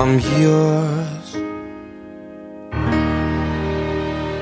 I'm yours.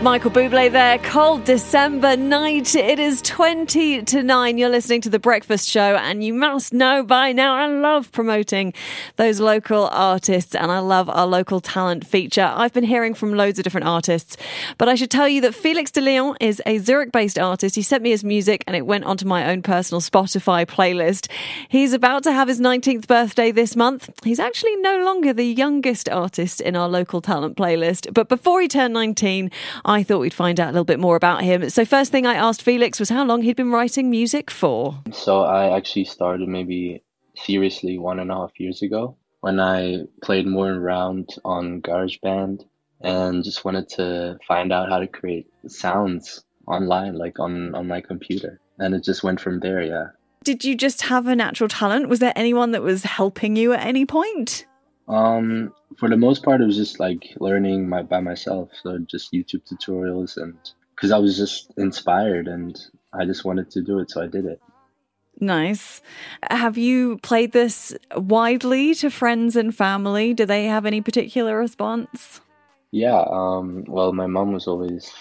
Michael Bublé there. Cold December night. It is 20 to 9. You're listening to The Breakfast Show, and you must know by now I love promoting those local artists, and I love our local talent feature. I've been hearing from loads of different artists, but I should tell you that Felix de Leon is a Zurich based artist. He sent me his music, and it went onto my own personal Spotify playlist. He's about to have his 19th birthday this month. He's actually no longer the youngest artist in our local talent playlist, but before he turned 19, I thought we'd find out a little bit more about him. So, first thing I asked Felix was how long he'd been writing music for. So, I actually started maybe seriously one and a half years ago when I played more around on GarageBand and just wanted to find out how to create sounds online, like on, on my computer. And it just went from there, yeah. Did you just have a natural talent? Was there anyone that was helping you at any point? Um, for the most part, it was just like learning my, by myself. So just YouTube tutorials and because I was just inspired and I just wanted to do it, so I did it. Nice. Have you played this widely to friends and family? Do they have any particular response? Yeah. Um, well, my mom was always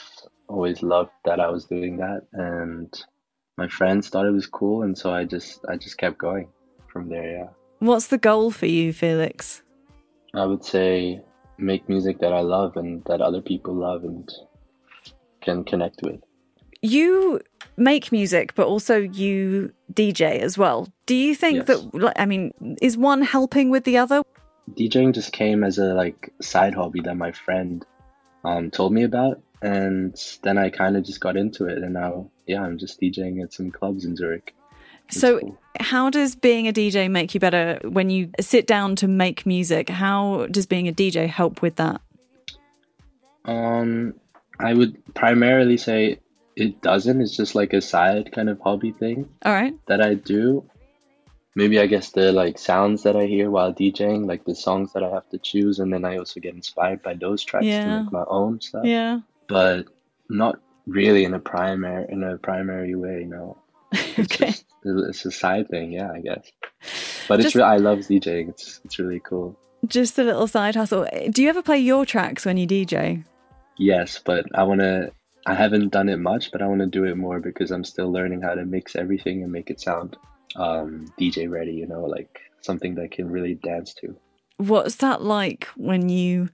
always loved that I was doing that, and my friends thought it was cool, and so I just I just kept going from there. Yeah. What's the goal for you, Felix? I would say make music that I love and that other people love and can connect with. You make music, but also you DJ as well. Do you think yes. that, I mean, is one helping with the other? DJing just came as a like side hobby that my friend um, told me about, and then I kind of just got into it, and now yeah, I'm just DJing at some clubs in Zurich. So, cool. how does being a DJ make you better when you sit down to make music? How does being a DJ help with that? Um, I would primarily say it doesn't. It's just like a side kind of hobby thing. All right. That I do. Maybe I guess the like sounds that I hear while DJing, like the songs that I have to choose, and then I also get inspired by those tracks yeah. to make my own stuff. Yeah. But not really in a primary in a primary way, no. okay. Just, it's a side thing, yeah, I guess. But just, it's I love DJing. It's it's really cool. Just a little side hustle. Do you ever play your tracks when you DJ? Yes, but I want to. I haven't done it much, but I want to do it more because I'm still learning how to mix everything and make it sound um, DJ ready. You know, like something that can really dance to. What's that like when you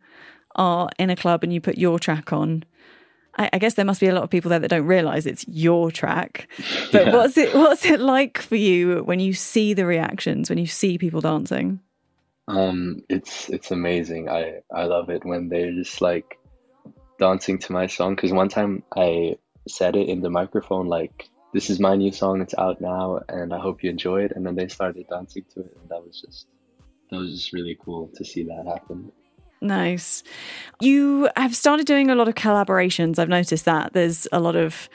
are in a club and you put your track on I, I, guess there must be a lot of people there that don't realize it's your track. But yeah. what's it what's it like for you when you see the reactions, when you see people dancing? Um, it's it's amazing. I I love it when they're just like dancing to my song. Because one time I said it in the microphone like, "This is my new song. It's out now, and I hope you enjoy it." And then they started dancing to it, and that was just that was just really cool to see that happen. Nice. You have started doing a lot of collaborations. I've noticed that there's a lot of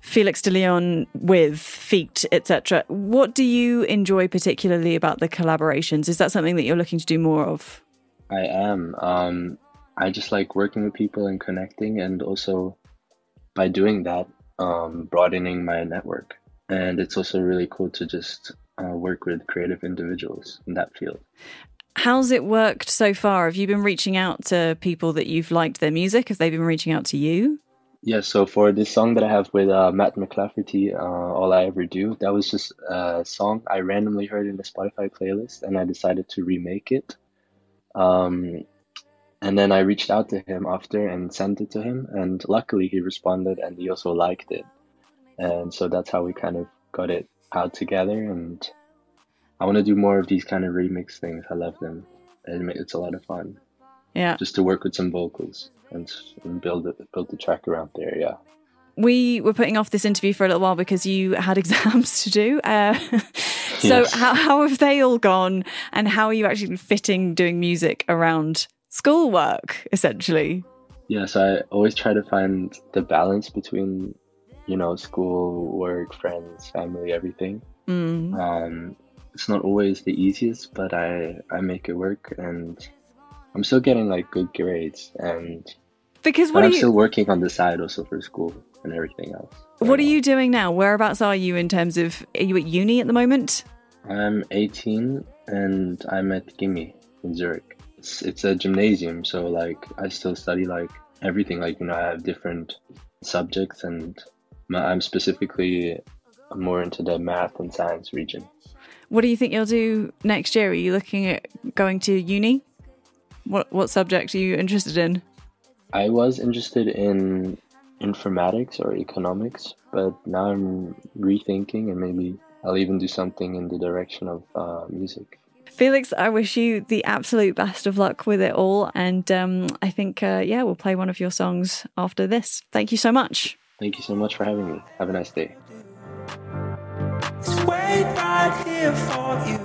Felix de Leon with Feet, etc. What do you enjoy particularly about the collaborations? Is that something that you're looking to do more of? I am. Um, I just like working with people and connecting, and also by doing that, um, broadening my network. And it's also really cool to just uh, work with creative individuals in that field. How's it worked so far? Have you been reaching out to people that you've liked their music? Have they been reaching out to you? Yeah, so for this song that I have with uh, Matt McLafferty, uh, All I Ever Do, that was just a song I randomly heard in the Spotify playlist and I decided to remake it. Um, and then I reached out to him after and sent it to him, and luckily he responded and he also liked it. And so that's how we kind of got it out together and I want to do more of these kind of remix things. I love them. And it's a lot of fun. Yeah. Just to work with some vocals and, and build it, build the track around there. Yeah. We were putting off this interview for a little while because you had exams to do. Uh, so yes. how how have they all gone, and how are you actually fitting doing music around schoolwork essentially? Yes, I always try to find the balance between, you know, school, work, friends, family, everything. Mm. Um, it's not always the easiest, but I I make it work, and I'm still getting like good grades, and because what I'm you... still working on the side also for school and everything else. What are you doing now? Whereabouts are you in terms of? Are you at uni at the moment? I'm 18 and I'm at GIMI in Zurich. it's it's a gymnasium, so like I still study like everything. Like you know, I have different subjects, and I'm specifically more into the math and science region. What do you think you'll do next year? Are you looking at going to uni? What what subject are you interested in? I was interested in informatics or economics, but now I'm rethinking and maybe I'll even do something in the direction of uh, music. Felix, I wish you the absolute best of luck with it all. And um, I think, uh, yeah, we'll play one of your songs after this. Thank you so much. Thank you so much for having me. Have a nice day. Right here for you.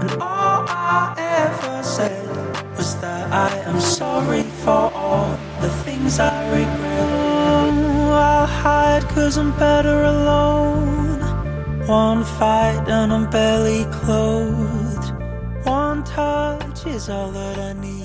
And all I ever said was that I am sorry for all the things I regret. I'll hide cause I'm better alone. One fight and I'm barely clothed. One touch is all that I need.